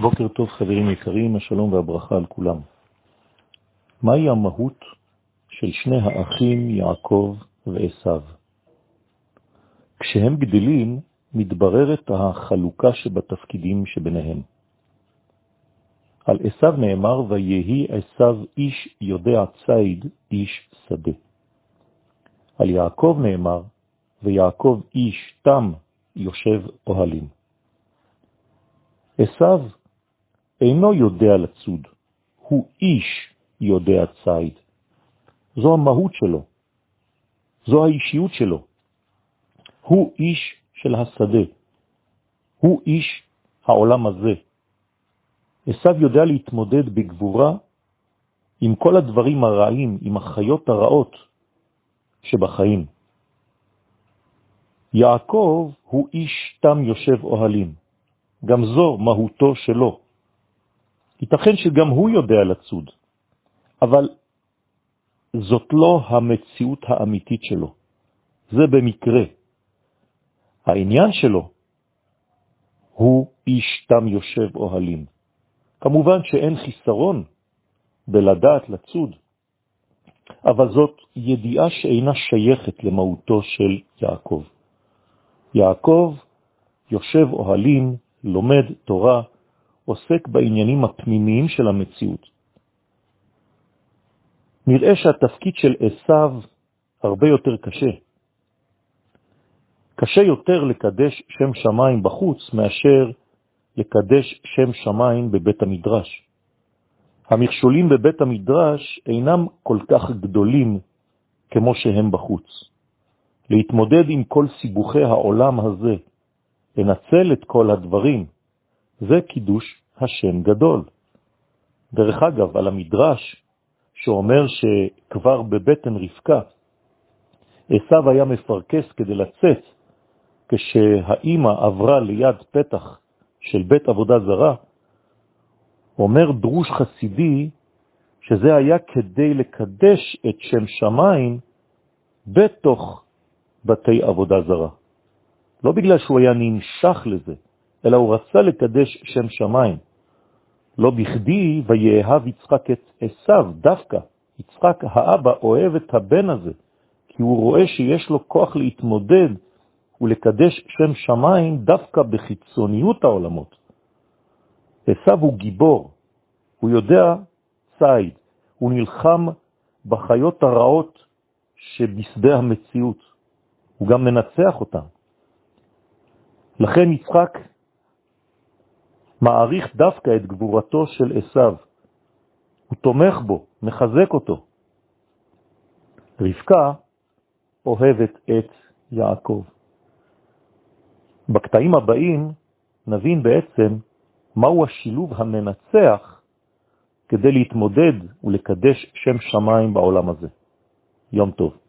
בוקר טוב חברים יקרים, השלום והברכה על כולם. מהי המהות של שני האחים יעקב ועשיו? כשהם גדלים, מתבררת החלוקה שבתפקידים שביניהם. על עשיו נאמר, ויהי עשיו איש יודע ציד, איש שדה. על יעקב נאמר, ויעקב איש תם יושב אוהלים. עשיו אינו יודע לצוד, הוא איש יודע ציד. זו המהות שלו, זו האישיות שלו. הוא איש של השדה, הוא איש העולם הזה. עשיו יודע להתמודד בגבורה עם כל הדברים הרעים, עם החיות הרעות שבחיים. יעקב הוא איש תם יושב אוהלים, גם זו מהותו שלו. ייתכן שגם הוא יודע לצוד, אבל זאת לא המציאות האמיתית שלו, זה במקרה. העניין שלו הוא איש תם יושב אוהלים. כמובן שאין חיסרון בלדעת לצוד, אבל זאת ידיעה שאינה שייכת למהותו של יעקב. יעקב יושב אוהלים, לומד תורה, עוסק בעניינים הפנימיים של המציאות. נראה שהתפקיד של עשיו הרבה יותר קשה. קשה יותר לקדש שם שמיים בחוץ מאשר לקדש שם שמיים בבית המדרש. המכשולים בבית המדרש אינם כל כך גדולים כמו שהם בחוץ. להתמודד עם כל סיבוכי העולם הזה, לנצל את כל הדברים, זה קידוש השם גדול. דרך אגב, על המדרש שאומר שכבר בבטן רבקה, עשיו היה מפרקס כדי לצאת, כשהאימא עברה ליד פתח של בית עבודה זרה, אומר דרוש חסידי שזה היה כדי לקדש את שם שמיים בתוך בתי עבודה זרה. לא בגלל שהוא היה נמשך לזה, אלא הוא רצה לקדש שם שמיים. לא בכדי ויאהב יצחק את עשיו דווקא. יצחק האבא אוהב את הבן הזה, כי הוא רואה שיש לו כוח להתמודד ולקדש שם שמיים דווקא בחיצוניות העולמות. עשיו הוא גיבור, הוא יודע ציד, הוא נלחם בחיות הרעות שבשדה המציאות, הוא גם מנצח אותם. לכן יצחק מעריך דווקא את גבורתו של עשיו. הוא תומך בו, מחזק אותו. רבקה אוהבת את יעקב. בקטעים הבאים נבין בעצם מהו השילוב המנצח כדי להתמודד ולקדש שם שמיים בעולם הזה. יום טוב.